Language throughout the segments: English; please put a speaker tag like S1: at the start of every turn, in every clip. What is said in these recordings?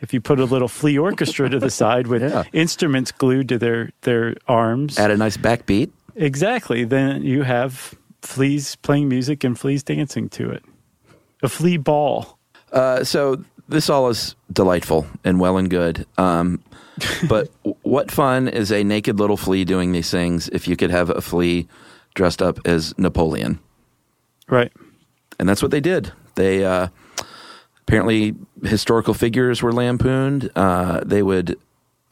S1: if you put a little flea orchestra to the side with
S2: Yeah.
S1: instruments glued to their their arms,
S2: Add a nice backbeat.
S1: exactly, then you have fleas playing music and fleas dancing to it. A flea ball.
S2: Uh, so this all is delightful and well and good. Um, but what fun is a naked little flea doing these things if you could have a flea dressed up as Napoleon?
S1: Right.
S2: And that's what they did. They uh, apparently historical figures were lampooned. Uh, they would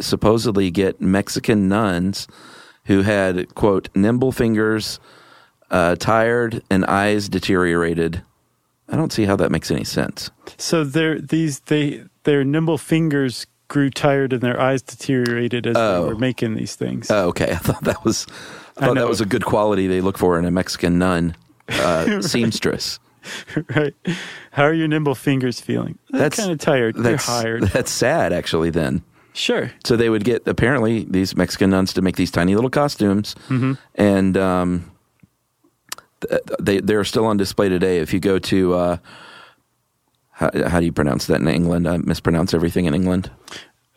S2: supposedly get Mexican nuns who had quote nimble fingers, uh, tired, and eyes deteriorated. I don't see how that makes any sense.
S1: So their these they their nimble fingers grew tired and their eyes deteriorated as
S2: Oh.
S1: they were making these things.
S2: Oh, okay. I thought that was I
S1: I
S2: thought that was a good quality they look for in a Mexican nun uh, seamstress.
S1: right. How are your nimble fingers feeling? They're
S2: That's-
S1: kind of tired. They're
S2: That's
S1: hired.
S2: that's sad, actually. Then
S1: Sure.
S2: so they would get apparently these Mexican nuns to make these tiny little costumes,
S1: Mm-hmm.
S2: and um, they they're still on display today. If you go to uh, how, how do you pronounce that in England? I mispronounce everything in England.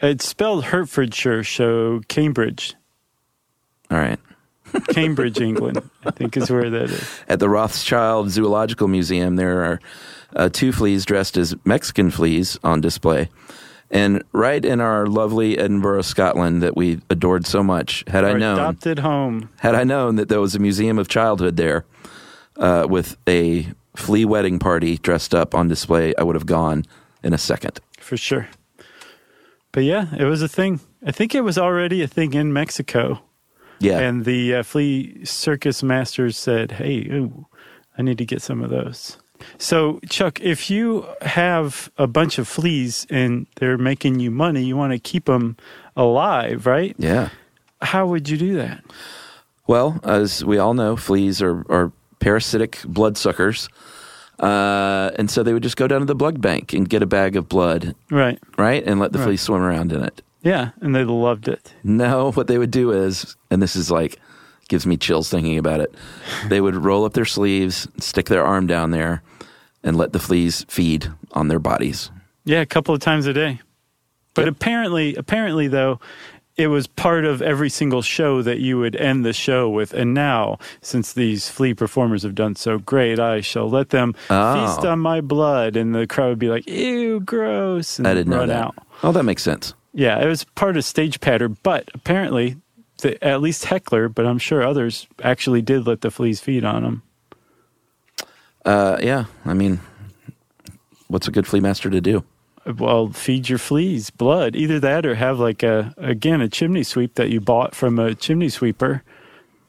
S1: It's spelled Hertfordshire, so Cambridge.
S2: All right.
S1: Cambridge, England, I think is where that is.
S2: At the Rothschild Zoological Museum, there are uh, two fleas dressed as Mexican fleas on display. And right in our lovely Edinburgh, Scotland, that we adored so much, had I known,
S1: adopted home.
S2: had I known that there was a museum of childhood there uh, with a flea wedding party dressed up on display, I would have gone in a second.
S1: For sure. But yeah, it was a thing. I think it was already a thing in Mexico.
S2: Yeah,
S1: And the uh, flea circus masters said, hey, ooh, I need to get some of those. So, Chuck, if you have a bunch of fleas and they're making you money, you want to keep them alive, right?
S2: yeah.
S1: How would you do that?
S2: Well, as we all know, fleas are, are parasitic bloodsuckers. Uh, and so they would just go down to the blood bank and get a bag of blood,
S1: Right.
S2: right? And let the
S1: Right.
S2: fleas swim around in it.
S1: Yeah. And they loved it.
S2: No, what they would do is, and this is like, gives me chills thinking about it. They would roll up their sleeves, stick their arm down there, and let the fleas feed on their bodies.
S1: Yeah, a couple of times a day. But
S2: Yep.
S1: apparently, apparently though, it was part of every single show that you would end the show with. And now, since these flea performers have done so great, I shall let them
S2: Oh.
S1: feast on my blood. And the crowd would be like, "Ew, gross!" and
S2: I didn't know
S1: run
S2: that.
S1: out.
S2: Oh, that makes sense.
S1: Yeah, it was part of stage patter, But apparently, the, at least Heckler, but I'm sure others actually did let the fleas feed on them.
S2: Uh, yeah, I mean, what's a good flea master to do?
S1: Well, feed your fleas blood. Either that or have like a again a chimney sweep that you bought from a chimney sweeper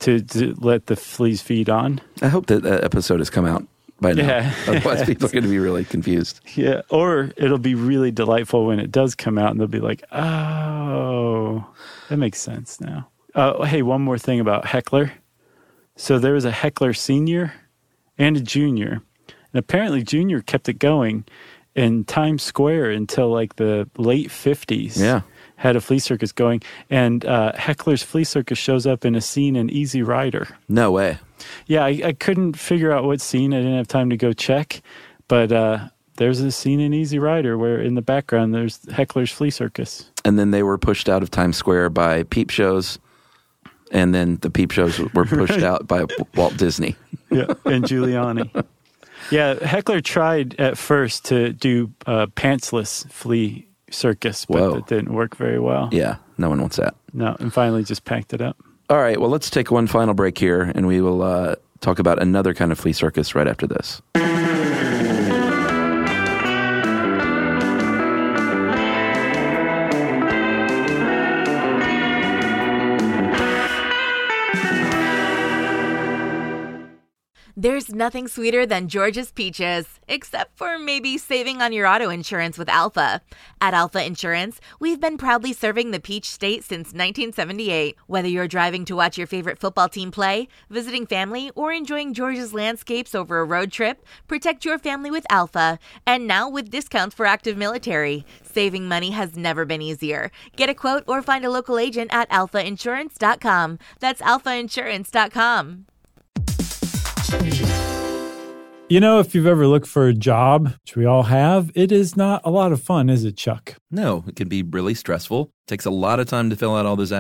S1: to, to let the fleas feed on.
S2: I hope that that episode has come out by now.
S1: Yeah.
S2: Otherwise, people are going to be really confused.
S1: Yeah, or it'll be really delightful when it does come out, and they'll be like, "Oh, that makes sense now." Uh, hey, one more thing about Heckler. So there was a Heckler senior and a junior, and apparently junior kept it going in Times Square until like the late fifties.
S2: Yeah.
S1: had a flea circus going, and uh, Heckler's flea circus shows up in a scene in Easy Rider.
S2: No way.
S1: Yeah, I, I couldn't figure out what scene. I didn't have time to go check, but uh, there's a scene in Easy Rider where in the background there's Heckler's Flea Circus.
S2: And then they were pushed out of Times Square by peep shows. And then the peep shows were pushed out by Walt Disney.
S1: Yeah, and Giuliani. Yeah, Heckler tried at first to do uh, pantsless flea circus, but
S2: Whoa.
S1: it didn't work very well.
S2: Yeah, no one wants that.
S1: No, and finally just packed it up.
S2: All right, well, let's take one final break here, and we will uh, talk about another kind of flea circus right after this.
S3: There's nothing sweeter than Georgia's Peaches, except for maybe saving on your auto insurance with Alfa. At Alfa Insurance, we've been proudly serving the Peach State since 1978. Whether you're driving to watch your favorite football team play, visiting family, or enjoying Georgia's landscapes over a road trip, protect your family with Alfa. And now with discounts for active military. Saving money has never been easier. Get a quote or find a local agent at alfainsurance.com. That's alfainsurance.com.
S1: You know, if you've ever looked for a job, which we all have, it is not a lot of fun, is it, Chuck?
S2: No, it can be really stressful. It takes a lot of time to fill out all those